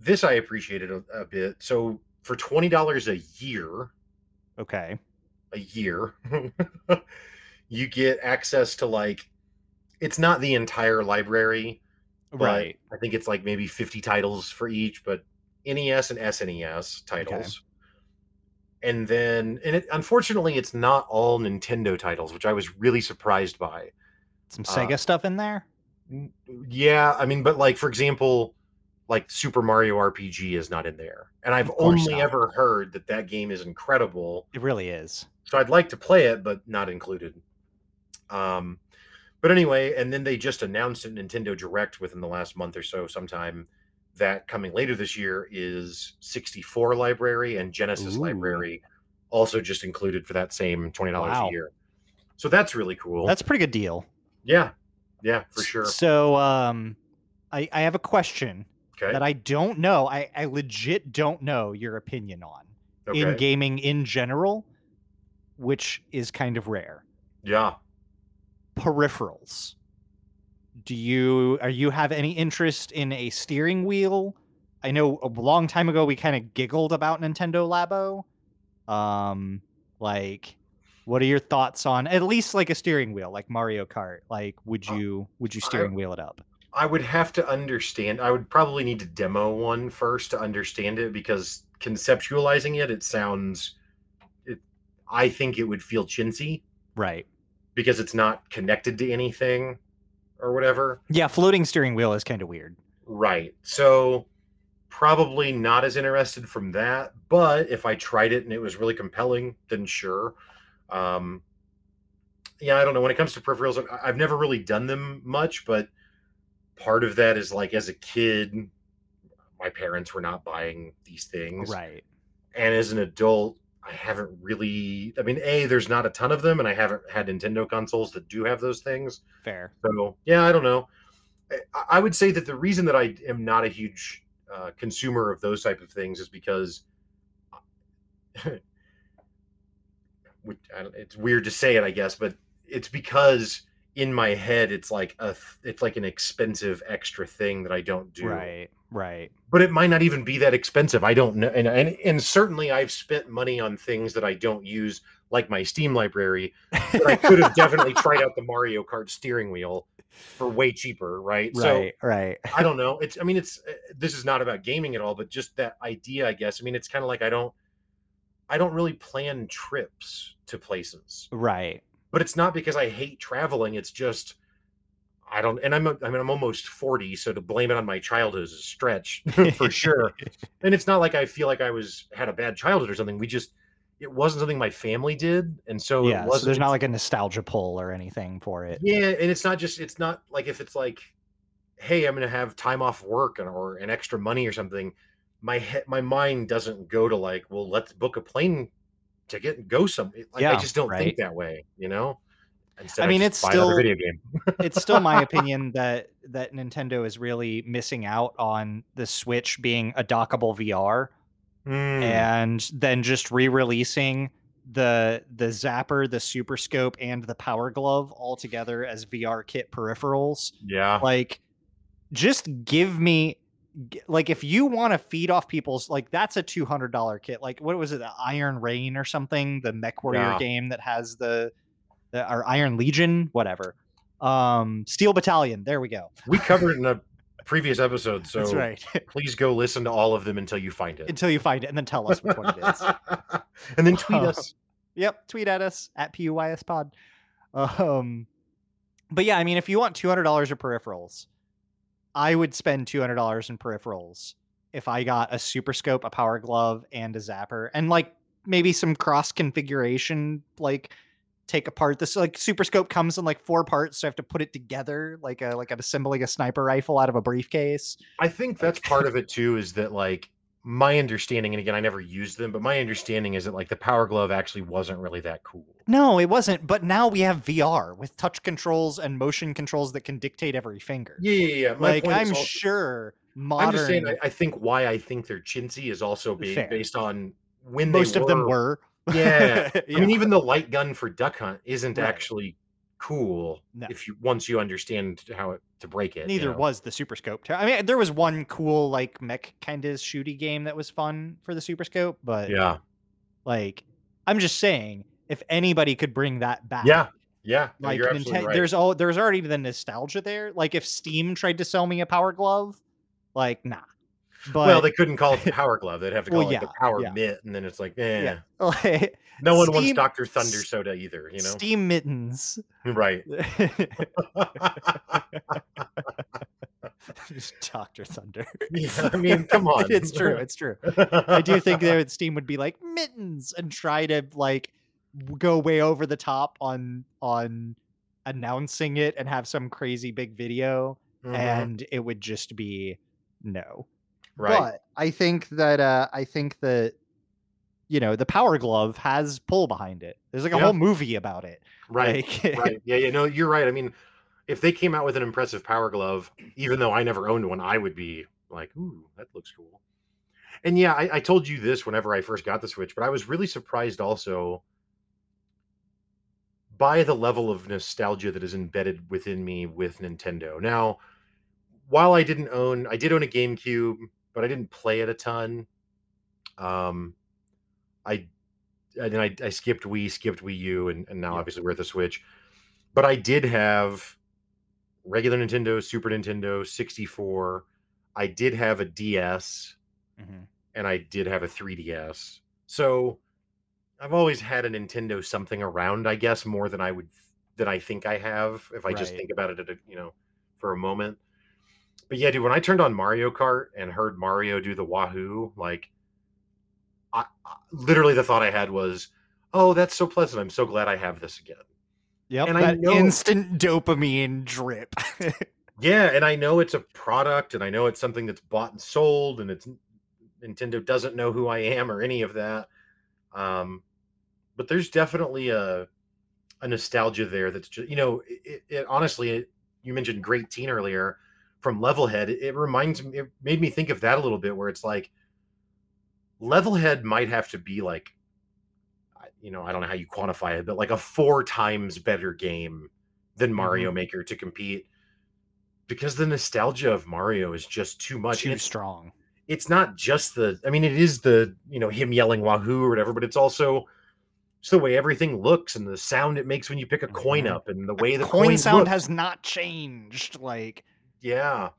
this I appreciated a, a bit. So for twenty dollars a year, okay a year, you get access to like it's not the entire library. right I think it's like maybe 50 titles for each, but NES and SNES titles. And then, and it, unfortunately, it's not all Nintendo titles, which I was really surprised by. some uh, sega stuff in there Yeah, I mean, but like for example, like Super Mario RPG is not in there, and I've only not. ever heard that that game is incredible. it really is So I'd like to play it, but not included. Um, but anyway, and then they just announced at Nintendo Direct within the last month or so, sometime that coming later this year is 64 library and Genesis Ooh. library, also just included for that same twenty dollars Wow. a year. So that's really cool. that's a pretty good deal yeah, yeah, for sure. so um i i have a question Okay, that i don't know i i legit don't know your opinion on in gaming in general which is kind of rare yeah. peripherals do you are you have any interest in a steering wheel? I know a long time ago we kind of giggled about nintendo labo. Um like what are your thoughts on at least like a steering wheel like mario kart? Like would Uh, you would you steering wheel it up? I would have to understand. I would probably need to demo one first to understand it because conceptualizing it, it sounds. It, I think it would feel chintzy. Right. Because it's not connected to anything or whatever. yeah floating steering wheel is kind of weird Right. So probably not as interested from that. But if I tried it and it was really compelling, then sure. Um, yeah, I don't know. When it comes to peripherals, I've never really done them much, but part of that is like as a kid, my parents were not buying these things. right And as an adult, I haven't really, I mean, A, there's not a ton of them, and I haven't had Nintendo consoles that do have those things. fair So yeah, I don't know. I, I would say that the reason that I am not a huge uh, consumer of those type of things is because don't- it's weird to say it, I guess, but it's because in my head it's like a it's like an expensive extra thing that I don't do. Right. Right. But it might not even be that expensive. I don't know. And, and and certainly I've spent money on things that I don't use, like my Steam library. But I could have definitely tried out the Mario Kart steering wheel for way cheaper, right? So right. Right. I don't know. It's I mean it's uh, this is not about gaming at all, but just that idea, I guess. I mean, it's kind of like I don't I don't really plan trips to places. Right. But it's not because I hate traveling, it's just I don't and I'm I mean I'm almost 40, so to blame it on my childhood is a stretch for sure. And it's not like I feel like I was had a bad childhood or something. We just it wasn't something my family did, and so yeah. So there's not like a nostalgia pull or anything for it. Yeah, and it's not just it's not like if it's like, hey, I'm gonna have time off work and, or an extra money or something. My head, my mind doesn't go to like, well, let's book a plane ticket and go some. Like, I just don't right. think that way, you know. Instead, I mean, it's still- video game. it's still my opinion that that Nintendo is really missing out on the Switch being a dockable VR Mm, and then just re-releasing the the Zapper, the Super Scope, and the Power Glove all together as VR kit peripherals. yeah, Like, just give me like if you want to feed off people's like that's a two hundred dollar kit. Like what was it, the Iron Rain or something, the Mech Warrior Yeah. game that has the or Iron Legion, whatever. Um, Steel Battalion. There we go. we covered in a previous episode, so That's right. please go listen to all of them until you find it. Until you find it, and then tell us which one it is. and then tweet us. Yep, tweet at us at PUYS pod. Um, but yeah, I mean, if you want two hundred dollars of peripherals, I would spend two hundred dollars in peripherals if I got a Super Scope, a Power Glove, and a Zapper, and like maybe some cross configuration, like take apart this like Super Scope comes in like four parts, so I have to put it together like a like I'm assembling a sniper rifle out of a briefcase. I think that's part of it too. Is that like my understanding, and again, I never used them, but my understanding is that like the Power Glove actually wasn't really that cool. No, it wasn't. But now we have VR with touch controls and motion controls that can dictate every finger. Yeah, yeah, yeah. My like I'm also- sure modern I'm just saying. I, I think why I think they're chintzy is also being based on when most of them were. Yeah. I mean, even the light gun for Duck Hunt isn't Right. actually cool No. if you once you understand how it, to break it. you neither know? was the Super Scope. I mean, there was one cool like mech kind of shooty game that was fun for the Super Scope, but Yeah, like I'm just saying, if anybody could bring that back, yeah, yeah. no, like you're absolutely Nintendo, right. there's all there's already the nostalgia there. Like if Steam tried to sell me a Power Glove, like nah. But well, they couldn't call it the Power Glove. They'd have to call Well, it the Power yeah. Mitt, and then it's like, eh. yeah, like, No one wants Doctor Thunder soda either. You know, Steam mittens. right? Just Doctor Thunder. yeah, I mean, come on. it's true. It's true. I do think that Steam would be like mittens and try to like go way over the top on on announcing it and have some crazy big video, Mhm, and it would just be no. Right. But I think that uh I think that you know the Power Glove has pull behind it. There's like a Yeah. whole movie about it. right. Like, right. Yeah, yeah. No, you're right. I mean, if they came out with an impressive Power Glove, even though I never owned one, I would be like, "Ooh, that looks cool." And yeah, I, I told you this whenever I first got the Switch, but I was really surprised also by the level of nostalgia that is embedded within me with Nintendo. Now, while I didn't own, I did own a GameCube, but I didn't play it a ton. Um, I and then I, I skipped Wii, skipped Wii U, and, and now Yeah. obviously we're at the Switch. But I did have regular Nintendo, Super Nintendo, 64. I did have a DS, Mhm. and I did have a 3DS. So I've always had a Nintendo something around, I guess, more than I would than I think I have if I just think about it at a, you know for a moment. But yeah, dude, when I turned on Mario Kart and heard Mario do the Wahoo, like I, I literally the thought I had was, "Oh, that's so pleasant. I'm so glad I have this again." Yep, And I that know- instant dopamine drip. Yeah, and I know it's a product and I know it's something that's bought and sold and it's Nintendo doesn't know who I am or any of that. Um but there's definitely a a nostalgia there that's just you know, it, it honestly it, you mentioned Great Teen earlier from Levelhead. It, it reminds me it made me think of that a little bit where it's like Levelhead might have to be like you know, I don't know how you quantify it, but like a four times better game than Mario Mhm. Maker to compete because the nostalgia of Mario is just too much. Too it's, strong. it's not just the, I mean, it is the, you know, him yelling Wahoo or whatever, but it's also just the way everything looks and the sound it makes when you pick a coin Mhm. up and the way the coin coins sound look. has not changed. Like Yeah.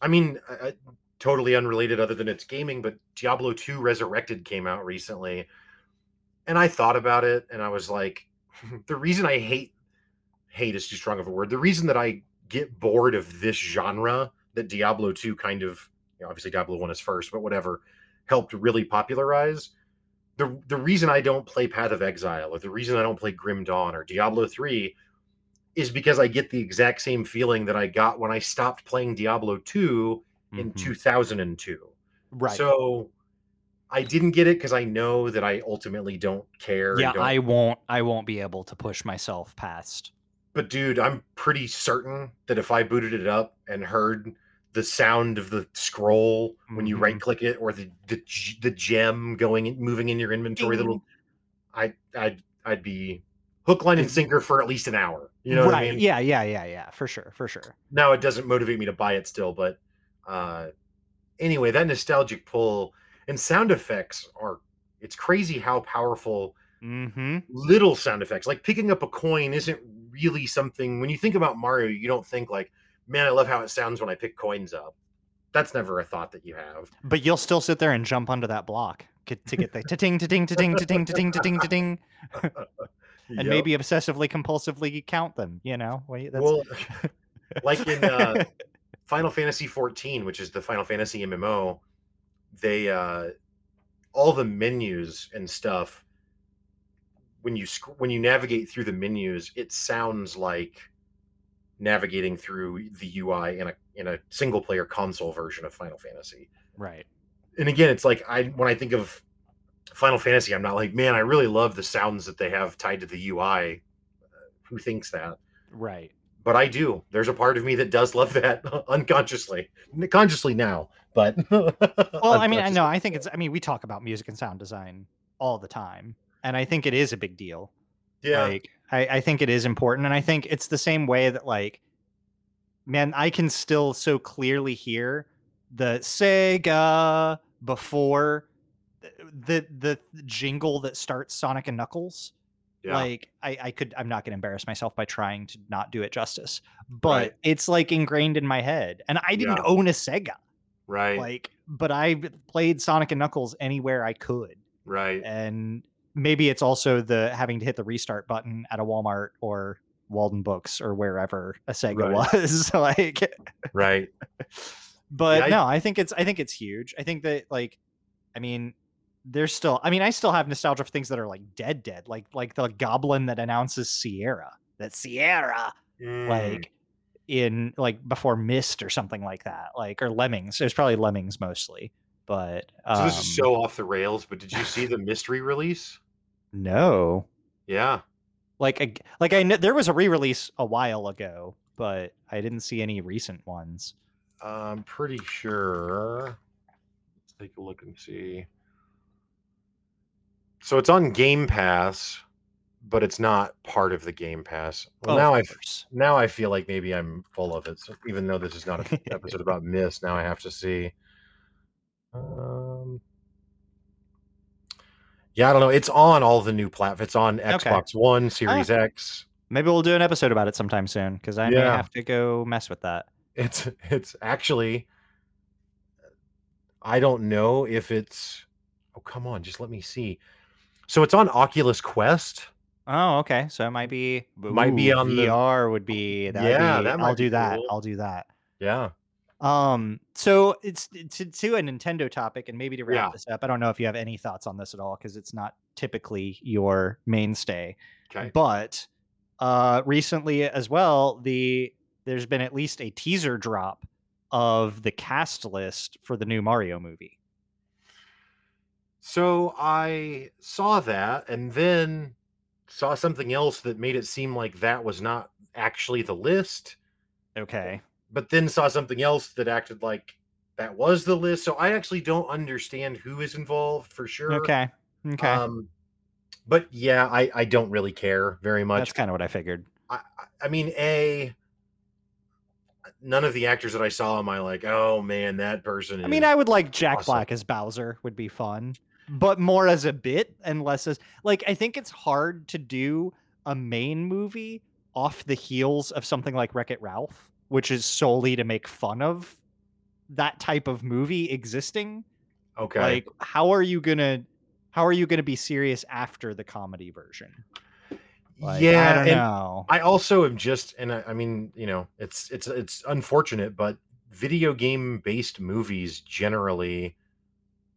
I mean, I, totally unrelated other than it's gaming, but Diablo 2 Resurrected came out recently. And I thought about it and I was like, the reason I hate hate is too strong of a word. The reason that I get bored of this genre that Diablo 2 kind of, you know, obviously Diablo 1 is first, but whatever, helped really popularize. The the reason I don't play Path of Exile or the reason I don't play Grim Dawn or Diablo 3 is because I get the exact same feeling that I got when I stopped playing Diablo 2 in Mhm. 2002. right. So I didn't get it because I know that I ultimately don't care. yeah, don't- I won't. I won't be able to push myself past. but dude, I'm pretty certain that if I booted it up and heard the sound of the scroll when you Mhm. right click it or the, the the gem going in- moving in your inventory, Ding. little I I'd I'd be hook line and sinker for at least an hour. You know right. what I mean? Yeah, yeah, yeah, yeah. For sure, for sure. now it doesn't motivate me to buy it still but uh anyway that nostalgic pull and sound effects are it's crazy how powerful Mm-hmm. little sound effects like picking up a coin isn't really something when you think about mario you don't think like man i love how it sounds when i pick coins up that's never a thought that you have But you'll still sit there and jump under that block to get the ta-ting, ta-ting, ta-ting, ta-ting, ta-ting, ta-ting, ta-ting, and Yep. maybe obsessively compulsively count them. You know, Wait, that's well like in uh Final Fantasy 14, which is the Final Fantasy MMO, they uh all the menus and stuff when you sc- when you navigate through the menus, it sounds like navigating through the UI in a in a single player console version of Final Fantasy. right. And again, it's like I when I think of Final Fantasy, I'm not like, man, I really love the sounds that they have tied to the UI. Uh, Who thinks that? Right. but I do. There's a part of me that does love that unconsciously, consciously now. But Well, I mean, I know. I think it's. I mean, we talk about music and sound design all the time, and I think it is a big deal. yeah, Like, I, I think it is important, and I think it's the same way that, like, man, I can still so clearly hear the Sega before the the, jingle that starts Sonic and Knuckles. yeah, Like, I, I could. I'm not going to embarrass myself by trying to not do it justice, but Right. it's like ingrained in my head, and I didn't Yeah. own a Sega right, like but i played sonic and knuckles anywhere i could right, and maybe it's also the having to hit the restart button at a walmart or walden books or wherever a sega Right. was like right. but I- no i think it's i think it's huge i think that like i mean there's still i mean i still have nostalgia for things that are like dead dead like like the goblin that announces sierra that sierra Mm, like in like before Myst or something like that like or lemmings it was probably lemmings mostly but so this um, is so off the rails. But did you see the mystery release? no Yeah, like I, like i know there was a re-release a while ago but i didn't see any recent ones I'm pretty sure. Let's take a look and see. So it's on Game Pass, but it's not part of the Game Pass. Well, Oh, now I now I feel like maybe I'm full of it. So even though this is not an episode about Myst, now I have to see. Um, yeah, I don't know. It's on all the new platforms. It's on Xbox One, Series X. maybe we'll do an episode about it sometime soon because i may Yeah. have to go mess with that It's it's actually. I don't know if it's. Oh come on, just let me see. So it's on Oculus Quest. oh okay so it might be Might be on the- vr would be that Yeah, be, that i'll do that cool. i'll do that Yeah. Um, so it's to, to a Nintendo topic, and maybe to wrap Yeah. this up. I don't know if you have any thoughts on this at all because it's not typically your mainstay. Okay. But uh, recently as well, the there's been at least a teaser drop of the cast list for the new Mario movie. So I saw that and then saw something else that made it seem like that was not actually the list, Okay. but then saw something else that acted like that was the list. So I actually don't understand who is involved for sure. Okay. Okay. Um, but yeah, I I don't really care very much. That's kind of what I figured. I I mean, a none of the actors that I saw am I like, oh man, that person. I mean, I would like Jack awesome." Black as Bowser would be fun, but more as a bit and less as like I think it's hard to do a main movie off the heels of something like Wreck It Ralph, which is solely to make fun of that type of movie existing. okay. Like, how are you gonna how are you gonna be serious after the comedy version? Like, yeah, I know. I also am just, and I, I mean, you know, it's it's it's unfortunate, but video game based movies generally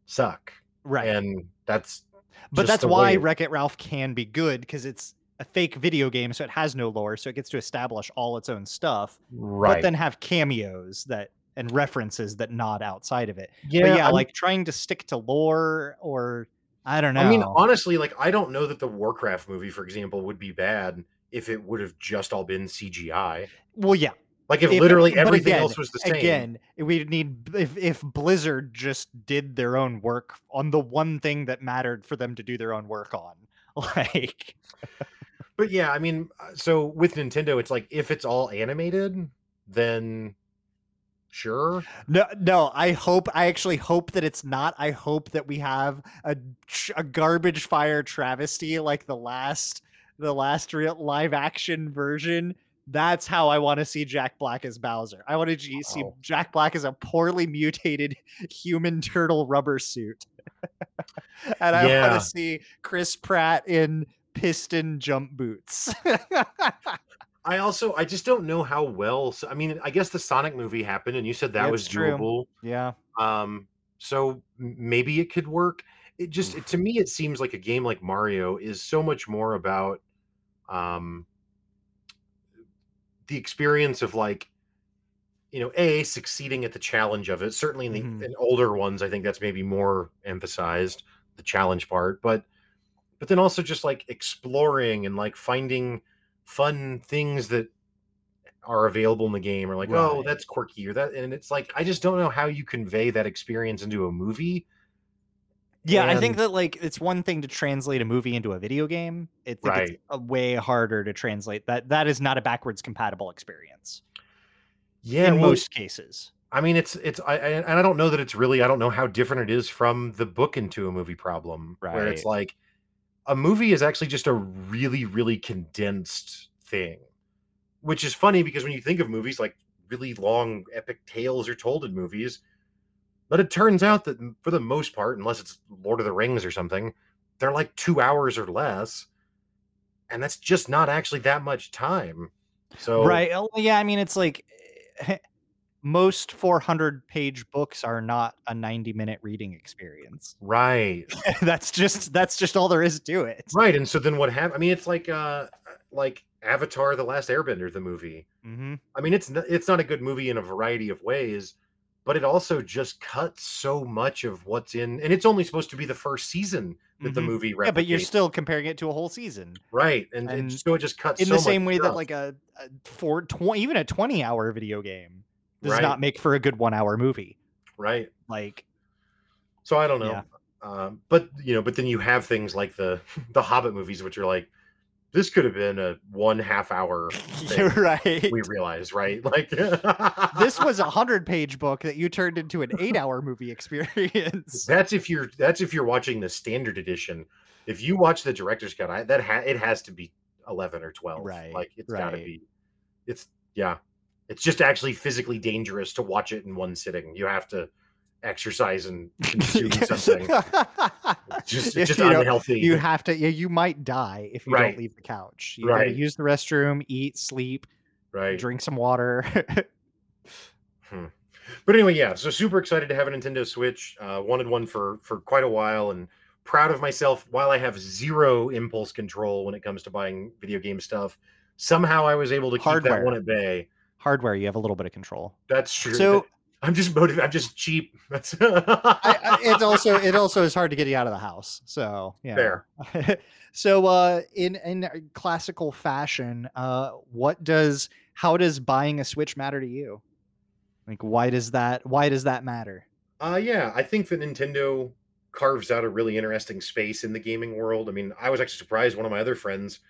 suck, right. and that's but that's why Wreck It Ralph can be good because it's a fake video game, so it has no lore, so it gets to establish all its own stuff, right. but then have cameos that and references that nod outside of it. yeah, but yeah, I'm- like trying to stick to lore or I don't know. I mean, honestly, like I don't know that the Warcraft movie, for example, would be bad if it would have just all been CGI. well, yeah. Like if, If- literally everything again- else was the same. Again, we need if if Blizzard just did their own work on the one thing that mattered for them to do their own work on, like But yeah, I mean, uh, so with Nintendo, it's like if it's all animated, then sure. No, no. I hope. I actually hope that it's not. I hope that we have a a garbage fire travesty like the last the last real live action version. That's how I want to see Jack Black as Bowser. I want to see Wow. Jack Black as a poorly mutated human turtle rubber suit, and I want to see Chris Pratt in piston jump boots. I also I just don't know how well. so- I mean, I guess the Sonic movie happened, and you said that It's was doable. yeah, Um, so maybe it could work. It just Oof. to me, it seems like a game like Mario is so much more about um the experience of like you know a succeeding at the challenge of it certainly in the Mhm. in older ones i think that's maybe more emphasized the challenge part but but then also just like exploring and like finding fun things that are available in the game or like oh that's quirky or that and it's like i just don't know how you convey that experience into a movie Yeah, I think that like it's one thing to translate a movie into a video game. Think it's a way harder to translate that. That is not a backwards compatible experience yeah in well, most cases. I mean, it's it's I, I and I don't know that it's really I don't know how different it is from the book into a movie problem, right. where it's like a movie is actually just a really really condensed thing, which is funny because when you think of movies like really long epic tales are told in movies, but it turns out that for the most part, unless it's Lord of the Rings or something, they're like two hours or less, and that's just not actually that much time. So Right. oh, Yeah, I mean it's like most 400 page books are not a 90 minute reading experience. right. that's just that's just all there is to it. Right, and so then what happened? I mean, it's like uh like Avatar: The Last Airbender, the movie. hmm I mean, it's n- it's not a good movie in a variety of ways, but it also just cuts so much of what's in, and it's only supposed to be the first season that the Mhm. movie. Yeah, but you're still comparing it to a whole season. right, and, and and so it just cuts in so the same way that like a, a four, 20, even a 20 hour video game does Right. not make for a good one hour movie right. like So I don't know, Yeah. um, but you know, but then you have things like the the Hobbit movies, which are like this could have been a one half hour. you're right We realize, right? Like this was a hundred page book that you turned into an eight hour movie experience That's if you're that's if you're watching the standard edition. If you watch the director's cut, I, that ha- it has to be eleven or twelve. Right, Like it's got to be. It's yeah. It's just actually physically dangerous to watch it in one sitting. You have to exercise and consume something. Just just you know, unhealthy. you have to yeah you might die if you Right. don't leave the couch you gotta Right. use the restroom eat sleep right. drink some water hmm. But anyway, yeah. So super excited to have a Nintendo Switch. Uh, wanted one for for quite a while, and proud of myself. While I have zero impulse control when it comes to buying video game stuff, somehow I was able to keep that one at bay. hardware you have a little bit of control That's true. So- I'm just motivated. I'm just cheap. That's I, I, it's also it also is hard to get you out of the house. So yeah. Fair. so uh, in in classical fashion, uh, what does how does buying a Switch matter to you? Like why does that why does that matter? Uh, yeah, I think that Nintendo carves out a really interesting space in the gaming world. I mean, I was actually surprised. One of my other friends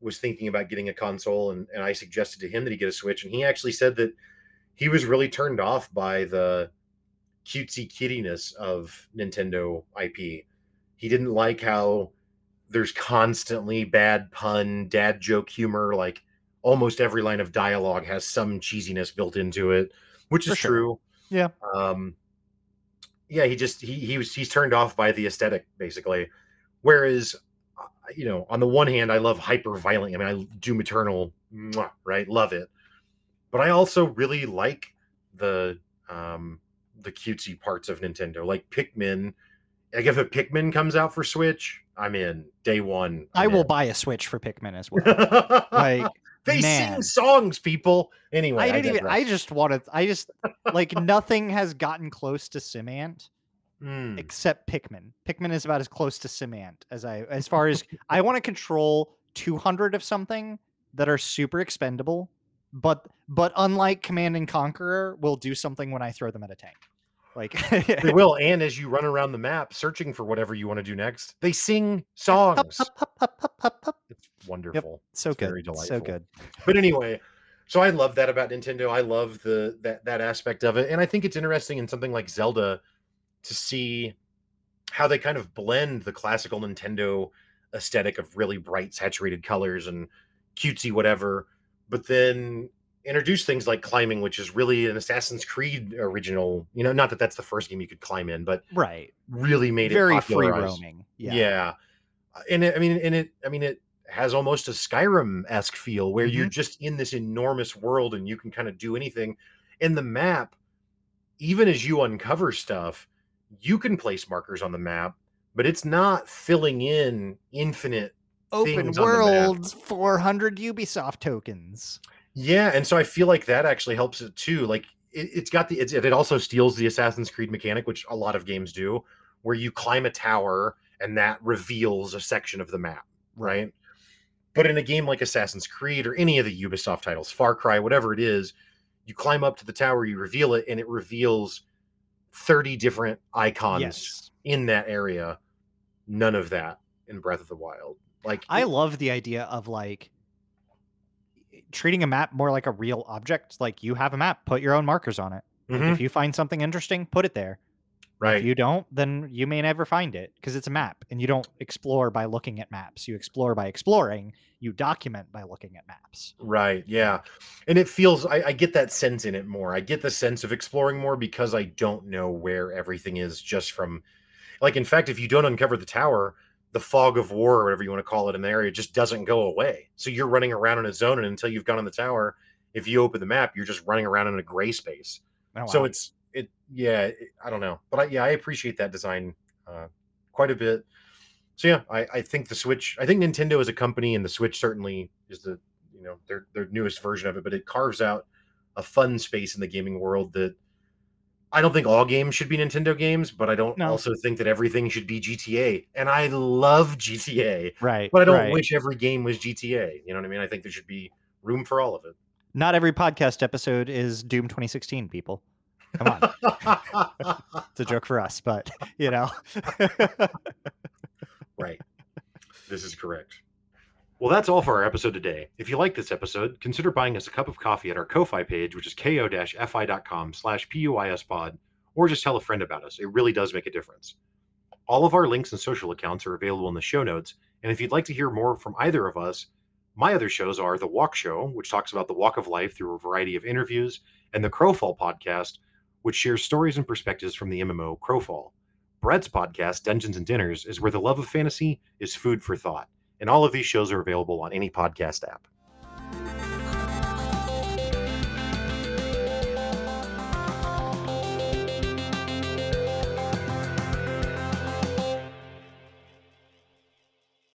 was thinking about getting a console, and, and I suggested to him that he get a Switch, and he actually said that he was really turned off by the cutesy kittiness of Nintendo IP. He didn't like how there's constantly bad pun, dad joke humor. Like almost every line of dialogue has some cheesiness built into it, which is sure. true. Yeah. Um, yeah, he just he he was he's turned off by the aesthetic basically. Whereas, uh, you know, on the one hand, I love hyper violent. I mean, I Doom Eternal, mwah, right? Love it. But I also really like the um the cutesy parts of Nintendo, like Pikmin. Like if a Pikmin comes out for Switch, I'm in day one. I I'm will in. buy a Switch for Pikmin as well. like they man. sing songs, people. Anyway, I didn't even. I just wanted. I just like nothing has gotten close to SimAnt Hmm. except Pikmin. Pikmin is about as close to SimAnt as I. As far as I want to control 200 of something that are super expendable, but but unlike Command and Conqueror, will do something when I throw them at a tank. Like They will, and as you run around the map searching for whatever you want to do next, they sing songs. Hup, hup, hup. It's wonderful. so It's good, very so good. But anyway, so I love that about Nintendo. I love the that that aspect of it, and I think it's interesting in something like Zelda to see how they kind of blend the classical Nintendo aesthetic of really bright, saturated colors and cutesy whatever, but then introduce things like climbing, which is really an Assassin's Creed original. You know, not that that's the first game you could climb in, but Right, really made it very free roaming. Yeah. Yeah, And it, I mean, and it, I mean, it has almost a Skyrim esque feel where you're Mm-hmm. just in this enormous world and you can kind of do anything. And the map, even as you uncover stuff, you can place markers on the map, but it's not filling in infinite open things on the map. worlds, 400 Ubisoft tokens. Yeah, and so I feel like that actually helps it too. Like it, it's got the it's, it also steals the Assassin's Creed mechanic, which a lot of games do, where you climb a tower and that reveals a section of the map, right? But in a game like Assassin's Creed or any of the Ubisoft titles, Far Cry, whatever it is, you climb up to the tower, you reveal it, and it reveals 30 different icons Yes. in that area. None of that in Breath of the Wild. Like I it- love the idea of like treating a map more like a real object. Like you have a map, put your own markers on it. Mhm, If you find something interesting, put it there. right. If you don't, then you may never find it because it's a map and you don't explore by looking at maps. You explore by exploring, you document by looking at maps. Right. Yeah. And it feels, I, I get that sense in it more. I get the sense of exploring more because I don't know where everything is just from, like, in fact, if you don't uncover the tower, the fog of war or whatever you want to call it in the area just doesn't go away. So you're running around in a zone, and until you've gone on the tower, if you open the map, you're just running around in a gray space. Oh, So it's, it, yeah, it, I don't know. But I, yeah, I appreciate that design uh, quite a bit. So yeah, I, I think the Switch. I think Nintendo as a company, and the Switch certainly is the you know their their newest version of it. But it carves out a fun space in the gaming world that I don't think all games should be Nintendo games, but I don't No. also think that everything should be GTA. And I love GTA, right. but I don't right. wish every game was GTA. You know what I mean? I think there should be room for all of it. Not every podcast episode is Doom 2016, people. Come on. it's a joke for us, but you know. Right. This is correct. Well, that's all for our episode today. If you like this episode, consider buying us a cup of coffee at our Ko-Fi page, which is ko-fi.com slash puyspod, or just tell a friend about us. It really does make a difference. All of our links and social accounts are available in the show notes, and if you'd like to hear more from either of us, my other shows are The Walk Show, which talks about the walk of life through a variety of interviews, and the Crowfall podcast, which shares stories and perspectives from the MMO Crowfall. Brett's podcast, Dungeons and Dinners, is where the love of fantasy is food for thought. And all of these shows are available on any podcast app.